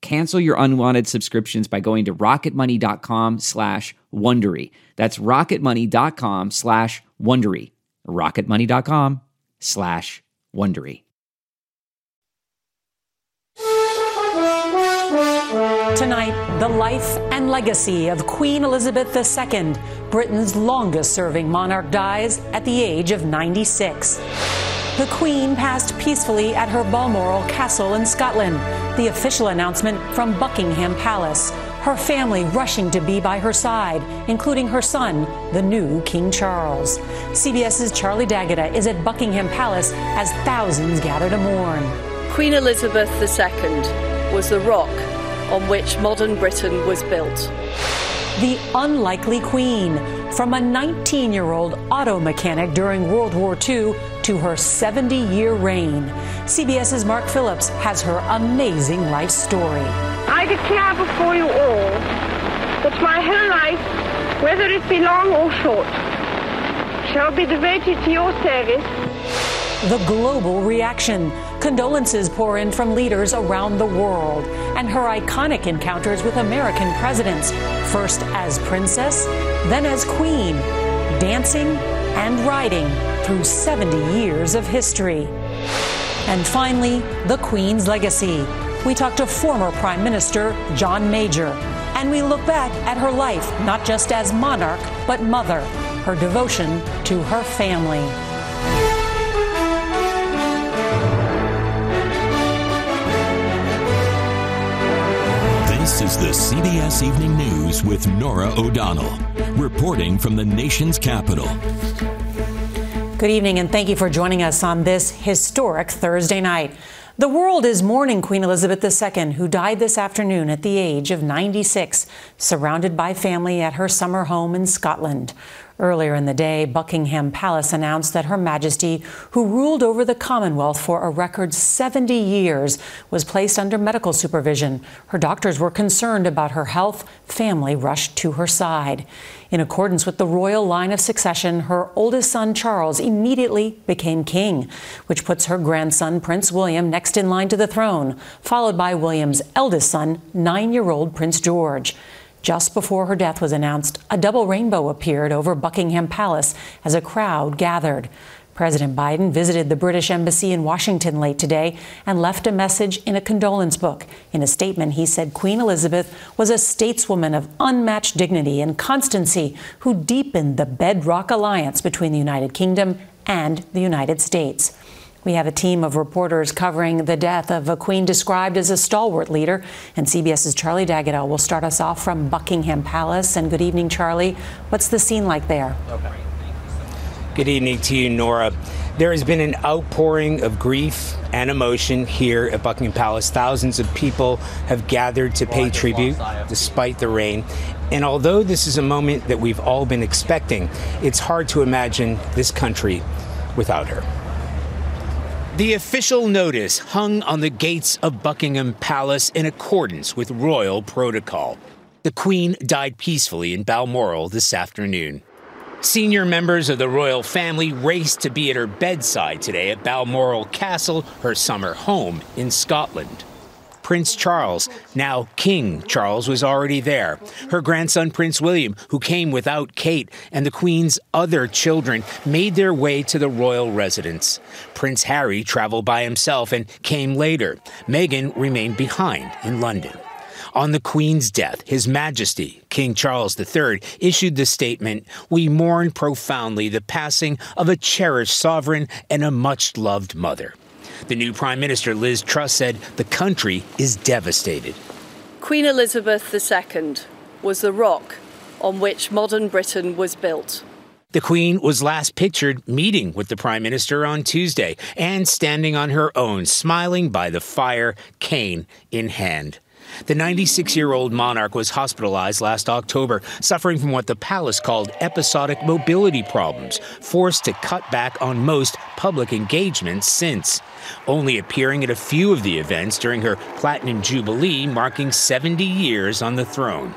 Cancel your unwanted subscriptions by going to rocketmoney.com slash Wondery. That's rocketmoney.com slash Wondery. rocketmoney.com slash Wondery. Tonight, the life and legacy of Queen Elizabeth II, Britain's longest serving monarch, dies at the age of 96. The Queen passed peacefully at her Balmoral Castle in Scotland, the official announcement from Buckingham Palace. Her family rushing to be by her side, including her son, the new King Charles. CBS's Charlie D'Agata is at Buckingham Palace as thousands gather to mourn. Queen Elizabeth II was the rock on which modern Britain was built. The unlikely Queen, from a 19 year old auto mechanic during World War II to her 70 year reign. CBS's Mark Phillips has her amazing life story. I declare before you all that my whole life, whether it be long or short, shall be devoted to your service. The global reaction. Condolences pour in from leaders around the world, and her iconic encounters with American presidents, first as princess, then as queen, dancing and riding through 70 years of history. And finally, the Queen's legacy. We talk to former Prime Minister John Major, and we look back at her life, not just as monarch, but mother, her devotion to her family. This is the CBS Evening News with Norah O'Donnell, reporting from the nation's capital. Good evening, and thank you for joining us on this historic Thursday night. The world is mourning Queen Elizabeth II, who died this afternoon at the age of 96, surrounded by family at her summer home in Scotland. Earlier in the day, Buckingham Palace announced that Her Majesty, who ruled over the Commonwealth for a record 70 years, was placed under medical supervision. Her doctors were concerned about her health. Family rushed to her side. In accordance with the royal line of succession, her oldest son, Charles, immediately became king, which puts her grandson, Prince William, next in line to the throne, followed by William's eldest son, nine year old Prince George. Just before her death was announced, a double rainbow appeared over Buckingham Palace as a crowd gathered. President Biden visited the British Embassy in Washington late today and left a message in a condolence book. In a statement, he said Queen Elizabeth was a stateswoman of unmatched dignity and constancy who deepened the bedrock alliance between the United Kingdom and the United States. We have a team of reporters covering the death of a queen described as a stalwart leader. And CBS's Charlie D'Agata will start us off from Buckingham Palace. And good evening, Charlie. What's the scene like there? Okay. Good evening to you, Norah. There has been an outpouring of grief and emotion here at Buckingham Palace. Thousands of people have gathered to pay tribute despite the rain. And although this is a moment that we've all been expecting, it's hard to imagine this country without her. The official notice hung on the gates of Buckingham Palace in accordance with royal protocol. The Queen died peacefully in Balmoral this afternoon. Senior members of the royal family raced to be at her bedside today at Balmoral Castle, her summer home in Scotland. Prince Charles, now King Charles, was already there. Her grandson, Prince William, who came without Kate, and the Queen's other children made their way to the royal residence. Prince Harry traveled by himself and came later. Meghan remained behind in London. On the Queen's death, His Majesty, King Charles III, issued the statement We mourn profoundly the passing of a cherished sovereign and a much loved mother. The new Prime Minister, Liz Truss, said the country is devastated. Queen Elizabeth II was the rock on which modern Britain was built. The Queen was last pictured meeting with the Prime Minister on Tuesday and standing on her own, smiling by the fire, cane in hand. The 96 year old monarch was hospitalized last October, suffering from what the palace called episodic mobility problems, forced to cut back on most public engagements since. Only appearing at a few of the events during her Platinum Jubilee, marking 70 years on the throne.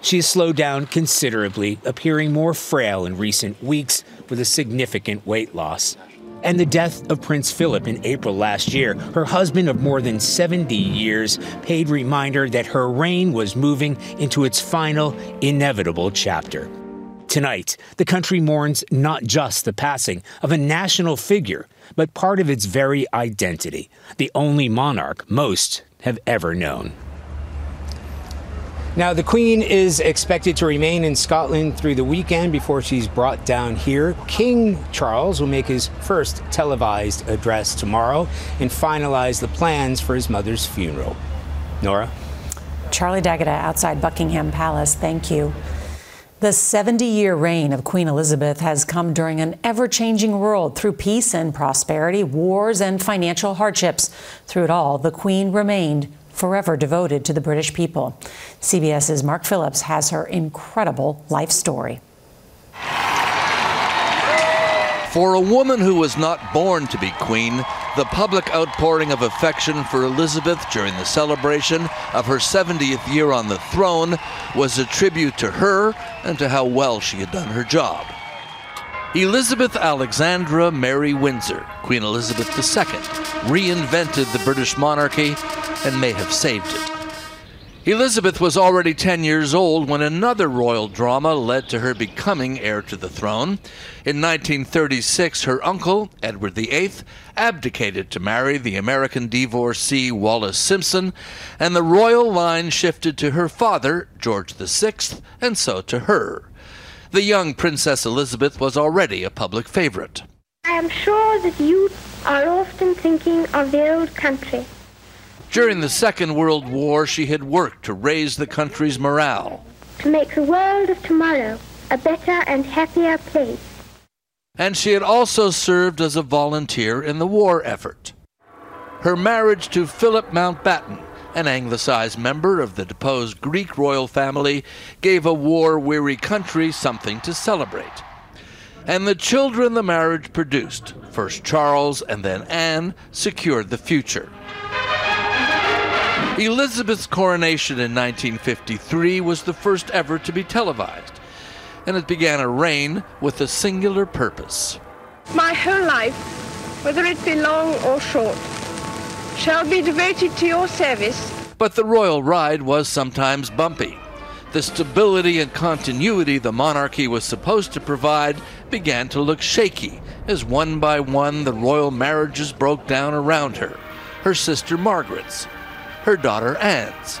She has slowed down considerably, appearing more frail in recent weeks with a significant weight loss and the death of Prince Philip in April last year, her husband of more than 70 years, paid reminder that her reign was moving into its final, inevitable chapter. Tonight, the country mourns not just the passing of a national figure, but part of its very identity, the only monarch most have ever known. Now, the Queen is expected to remain in Scotland through the weekend before she's brought down here. King Charles will make his first televised address tomorrow and finalize the plans for his mother's funeral. Norah? Charlie D'Agata outside Buckingham Palace, thank you. The 70 year reign of Queen Elizabeth has come during an ever changing world through peace and prosperity, wars and financial hardships. Through it all, the Queen remained forever devoted to the British people. CBS's Mark Phillips has her incredible life story. For a woman who was not born to be queen, the public outpouring of affection for Elizabeth during the celebration of her 70th year on the throne was a tribute to her and to how well she had done her job. Elizabeth Alexandra Mary Windsor, Queen Elizabeth II, reinvented the British monarchy and may have saved it. Elizabeth was already 10 years old when another royal drama led to her becoming heir to the throne. In 1936, her uncle, Edward VIII, abdicated to marry the American divorcee Wallis Simpson, and the royal line shifted to her father, George VI, and so to her. The young Princess Elizabeth was already a public favorite. I am sure that you are often thinking of the old country. During the Second World War, she had worked to raise the country's morale. To make the world of tomorrow a better and happier place. And she had also served as a volunteer in the war effort. Her marriage to Philip Mountbatten an anglicized member of the deposed Greek royal family, gave a war weary country something to celebrate. And the children the marriage produced, first Charles and then Anne, secured the future. Elizabeth's coronation in 1953 was the first ever to be televised, and it began a reign with a singular purpose. My whole life, whether it be long or short, shall be devoted to your service. But the royal ride was sometimes bumpy. The stability and continuity the monarchy was supposed to provide began to look shaky as one by one the royal marriages broke down around her. Her sister Margaret's, her daughter Anne's,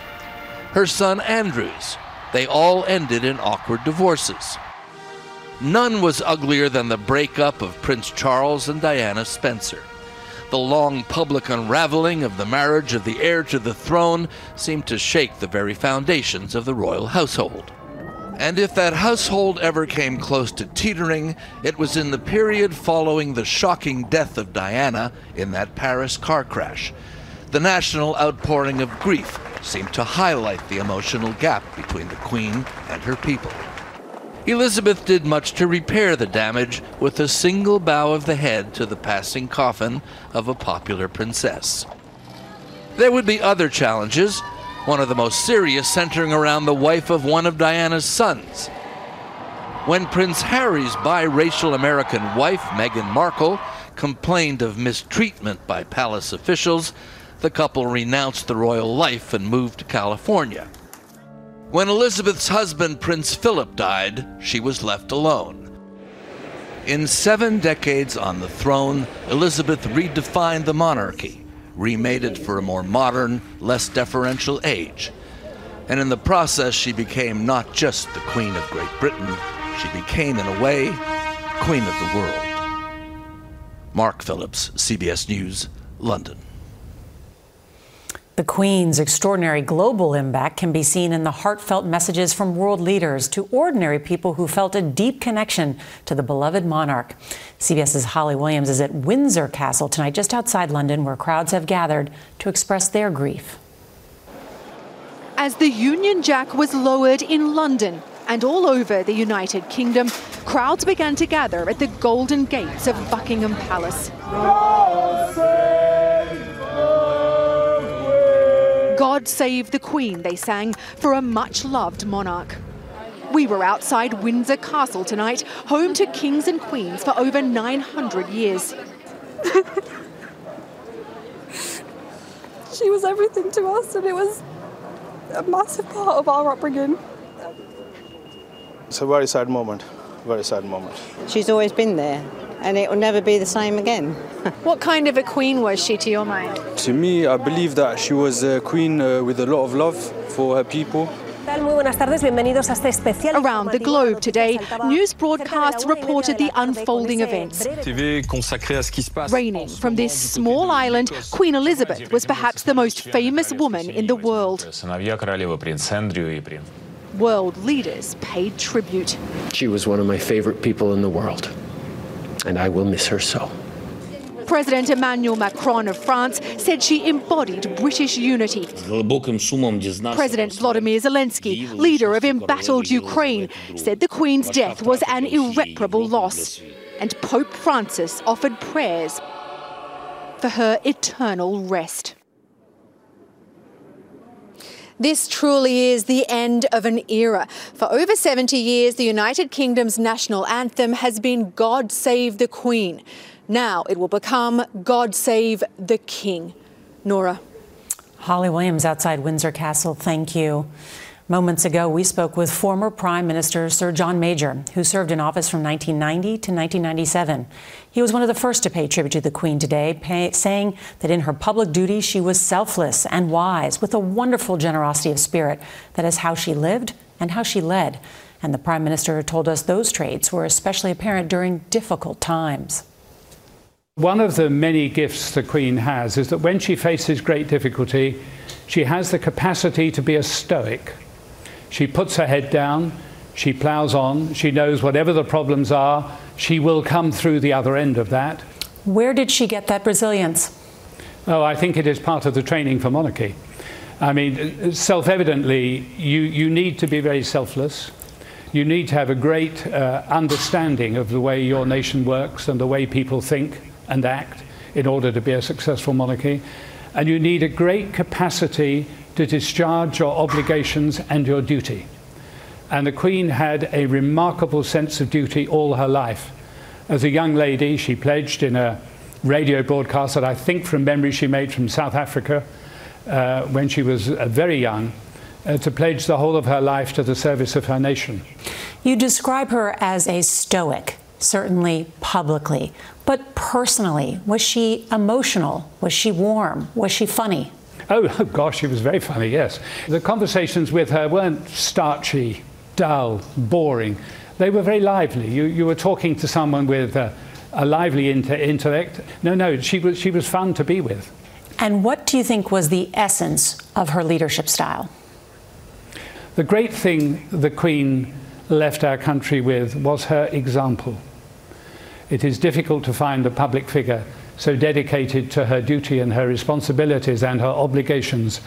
her son Andrew's. They all ended in awkward divorces. None was uglier than the breakup of Prince Charles and Diana Spencer. The long public unraveling of the marriage of the heir to the throne seemed to shake the very foundations of the royal household. And if that household ever came close to teetering, it was in the period following the shocking death of Diana in that Paris car crash. The national outpouring of grief seemed to highlight the emotional gap between the Queen and her people. Elizabeth did much to repair the damage with a single bow of the head to the passing coffin of a popular princess. There would be other challenges, one of the most serious centering around the wife of one of Diana's sons. When Prince Harry's biracial American wife, Meghan Markle, complained of mistreatment by palace officials, the couple renounced the royal life and moved to California. When Elizabeth's husband, Prince Philip, died, she was left alone. In seven decades on the throne, Elizabeth redefined the monarchy, remade it for a more modern, less deferential age. And in the process, she became not just the Queen of Great Britain, she became, in a way, Queen of the world. Mark Phillips, CBS News, London. The Queen's extraordinary global impact can be seen in the heartfelt messages from world leaders to ordinary people who felt a deep connection to the beloved monarch. CBS's Holly Williams is at Windsor Castle tonight, just outside London, where crowds have gathered to express their grief. As the Union Jack was lowered in London and all over the United Kingdom, crowds began to gather at the golden gates of Buckingham Palace. God Save the Queen, they sang, for a much loved monarch. We were outside Windsor Castle tonight, home to kings and queens for over 900 years. she was everything to us, and it was a massive part of our upbringing. It's a very sad moment, very sad moment. She's always been there, and it will never be the same again. what kind of a queen was she to your mind? To me, I believe that she was a queen uh, with a lot of love for her people. Around the globe today, news broadcasts reported the unfolding events. Reigning from this small island, Queen Elizabeth was perhaps the most famous woman in the world. World leaders paid tribute. She was one of my favorite people in the world, and I will miss her so. President Emmanuel Macron of France said she embodied British unity. President Vladimir Zelensky, leader of embattled Ukraine, said the Queen's death was an irreparable loss. And Pope Francis offered prayers for her eternal rest. This truly is the end of an era. For over 70 years, the United Kingdom's national anthem has been God Save the Queen. Now it will become God Save the King. Norah. Holly Williams outside Windsor Castle, thank you. Moments ago, we spoke with former Prime Minister Sir John Major, who served in office from 1990 to 1997. He was one of the first to pay tribute to the Queen today, pay, saying that in her public duties she was selfless and wise, with a wonderful generosity of spirit. That is how she lived and how she led. And the Prime Minister told us those traits were especially apparent during difficult times. One of the many gifts the Queen has is that when she faces great difficulty, she has the capacity to be a stoic. She puts her head down, she plows on, she knows whatever the problems are, she will come through the other end of that. Where did she get that resilience? Oh, I think it is part of the training for monarchy. I mean, self evidently, you, you need to be very selfless. You need to have a great uh, understanding of the way your nation works and the way people think and act in order to be a successful monarchy. And you need a great capacity to discharge your obligations and your duty. And the Queen had a remarkable sense of duty all her life. As a young lady, she pledged in a radio broadcast that I think from memory she made from South Africa uh, when she was uh, very young uh, to pledge the whole of her life to the service of her nation. You describe her as a stoic certainly publicly. But personally, was she emotional? Was she warm? Was she funny? Oh, gosh, she was very funny, yes. The conversations with her weren't starchy, dull, boring. They were very lively. You, you were talking to someone with a, a lively inter- intellect. No, no, she was, she was fun to be with. And what do you think was the essence of her leadership style? The great thing the Queen left our country with was her example. It is difficult to find a public figure so dedicated to her duty and her responsibilities and her obligations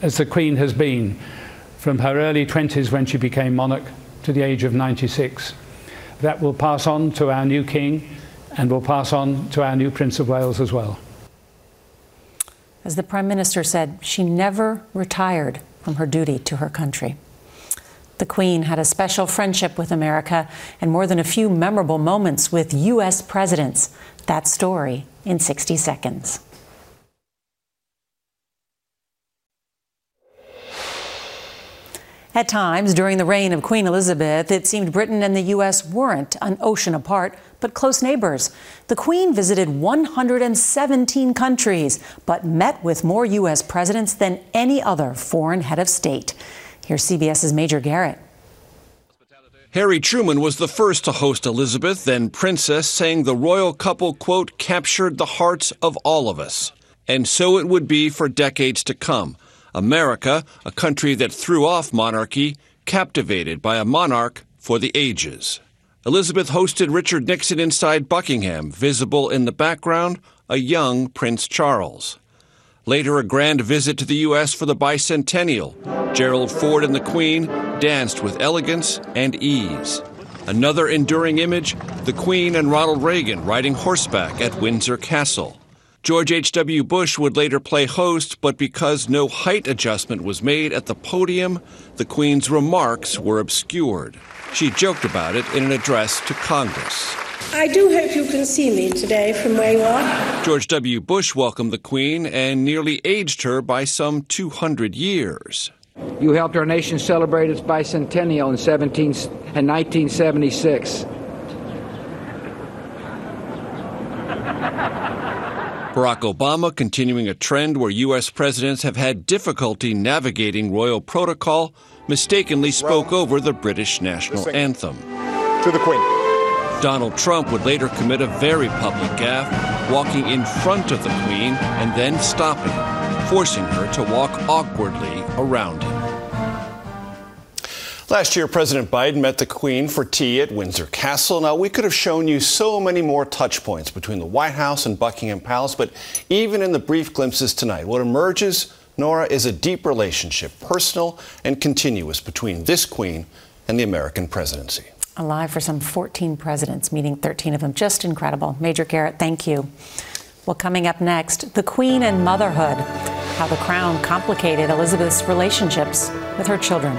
as the Queen has been from her early 20s when she became monarch to the age of 96. That will pass on to our new king and will pass on to our new Prince of Wales as well. As the Prime Minister said, she never retired from her duty to her country. The Queen had a special friendship with America and more than a few memorable moments with U.S. presidents. That story in 60 seconds. At times during the reign of Queen Elizabeth, it seemed Britain and the U.S. weren't an ocean apart, but close neighbors. The Queen visited 117 countries, but met with more U.S. presidents than any other foreign head of state. Here's CBS's Major Garrett. Harry Truman was the first to host Elizabeth, then Princess, saying the royal couple, quote, captured the hearts of all of us. And so it would be for decades to come. America, a country that threw off monarchy, captivated by a monarch for the ages. Elizabeth hosted Richard Nixon inside Buckingham, visible in the background, a young Prince Charles. Later, a grand visit to the U.S. for the bicentennial. Gerald Ford and the Queen danced with elegance and ease. Another enduring image the Queen and Ronald Reagan riding horseback at Windsor Castle. George H.W. Bush would later play host, but because no height adjustment was made at the podium, the Queen's remarks were obscured. She joked about it in an address to Congress. I do hope you can see me today from where you are. George W. Bush welcomed the Queen and nearly aged her by some 200 years. You helped our nation celebrate its bicentennial in 17 and 1976. Barack Obama continuing a trend where U.S. presidents have had difficulty navigating royal protocol, mistakenly spoke over the British national anthem. To the Queen. Donald Trump would later commit a very public gaffe, walking in front of the Queen and then stopping, forcing her to walk awkwardly around him. Last year, President Biden met the Queen for tea at Windsor Castle. Now, we could have shown you so many more touch points between the White House and Buckingham Palace, but even in the brief glimpses tonight, what emerges, Norah, is a deep relationship, personal and continuous, between this Queen and the American presidency. Alive for some 14 presidents, meeting 13 of them. Just incredible. Major Garrett, thank you. Well, coming up next, the Queen and motherhood, how the crown complicated Elizabeth's relationships with her children.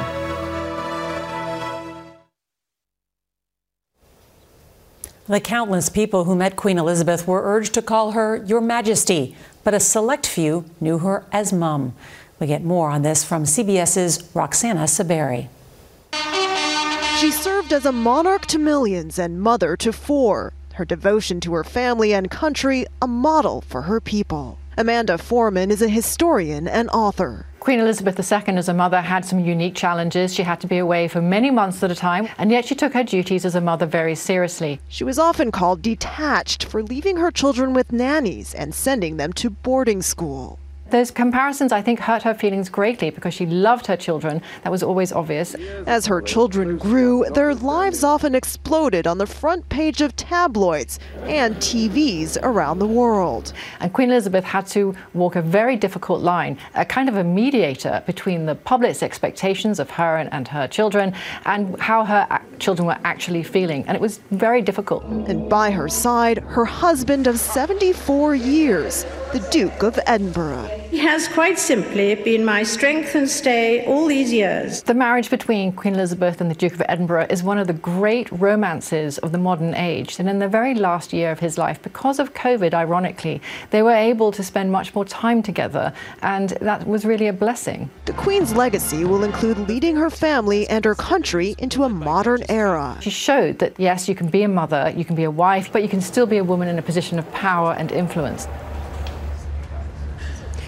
The countless people who met Queen Elizabeth were urged to call her Your Majesty, but a select few knew her as Mum. We get more on this from CBS's Roxana Saberi. She served as a monarch to millions and mother to four. Her devotion to her family and country, a model for her people. Amanda Foreman is a historian and author. Queen Elizabeth II, as a mother, had some unique challenges. She had to be away for many months at a time, and yet she took her duties as a mother very seriously. She was often called detached for leaving her children with nannies and sending them to boarding school. Those comparisons, I think, hurt her feelings greatly because she loved her children. That was always obvious. As her children grew, their lives often exploded on the front page of tabloids and TVs around the world. And Queen Elizabeth had to walk a very difficult line, a kind of a mediator between the public's expectations of her and, and her children and how her children were actually feeling. And it was very difficult. And by her side, her husband of 74 years, the Duke of Edinburgh. He has quite simply been my strength and stay all these years. The marriage between Queen Elizabeth and the Duke of Edinburgh is one of the great romances of the modern age. And in the very last year of his life, because of COVID, ironically, they were able to spend much more time together. And that was really a blessing. The Queen's legacy will include leading her family and her country into a modern era. She showed that, yes, you can be a mother, you can be a wife, but you can still be a woman in a position of power and influence.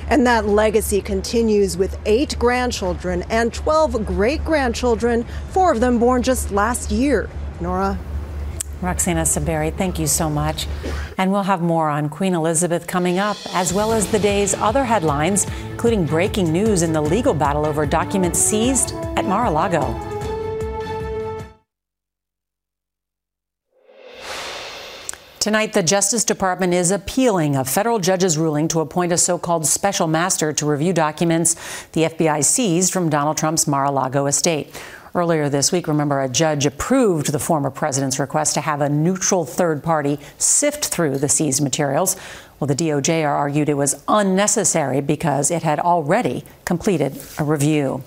And that legacy continues with eight grandchildren and 12 great grandchildren, four of them born just last year. Norah? Roxana Saberi, thank you so much. And we'll have more on Queen Elizabeth coming up, as well as the day's other headlines, including breaking news in the legal battle over documents seized at Mar a Lago. Tonight, the Justice Department is appealing a federal judge's ruling to appoint a so called special master to review documents the FBI seized from Donald Trump's Mar a Lago estate. Earlier this week, remember, a judge approved the former president's request to have a neutral third party sift through the seized materials. Well, the DOJ argued it was unnecessary because it had already completed a review.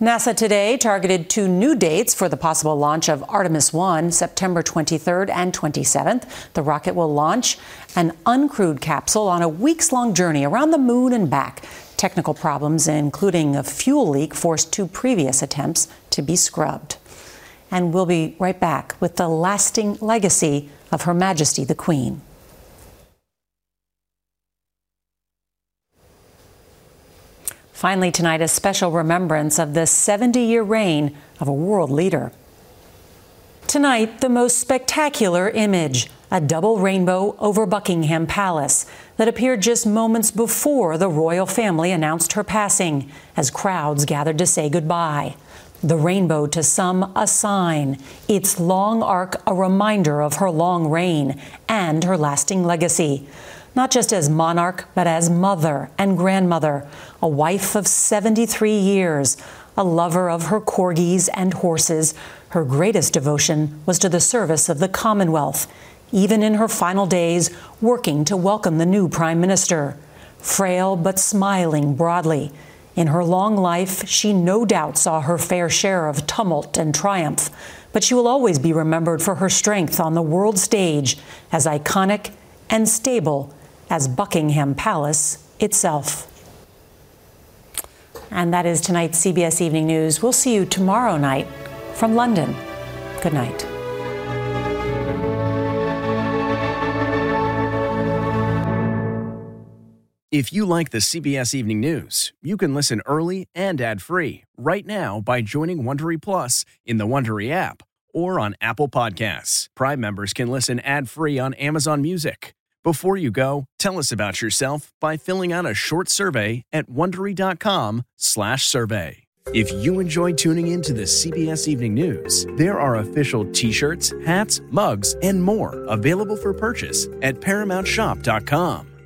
NASA today targeted two new dates for the possible launch of Artemis 1, September 23rd and 27th. The rocket will launch an uncrewed capsule on a weeks long journey around the moon and back. Technical problems, including a fuel leak, forced two previous attempts to be scrubbed. And we'll be right back with the lasting legacy of Her Majesty the Queen. Finally, tonight, a special remembrance of the 70 year reign of a world leader. Tonight, the most spectacular image a double rainbow over Buckingham Palace that appeared just moments before the royal family announced her passing as crowds gathered to say goodbye. The rainbow to some a sign, its long arc a reminder of her long reign and her lasting legacy not just as monarch, but as mother and grandmother, a wife of 73 years, a lover of her corgis and horses. Her greatest devotion was to the service of the Commonwealth, even in her final days, working to welcome the new Prime Minister. Frail but smiling broadly. In her long life, she no doubt saw her fair share of tumult and triumph, but she will always be remembered for her strength on the world stage as iconic and stable as Buckingham Palace itself. And that is tonight's CBS Evening News. We'll see you tomorrow night from London. Good night. If you like the CBS Evening News, you can listen early and ad-free right now by joining Wondery Plus in the Wondery app or on Apple Podcasts. Prime members can listen ad-free on Amazon Music. Before you go, tell us about yourself by filling out a short survey at wondery.com/survey. If you enjoy tuning in to the CBS Evening News, there are official t-shirts, hats, mugs, and more available for purchase at paramountshop.com.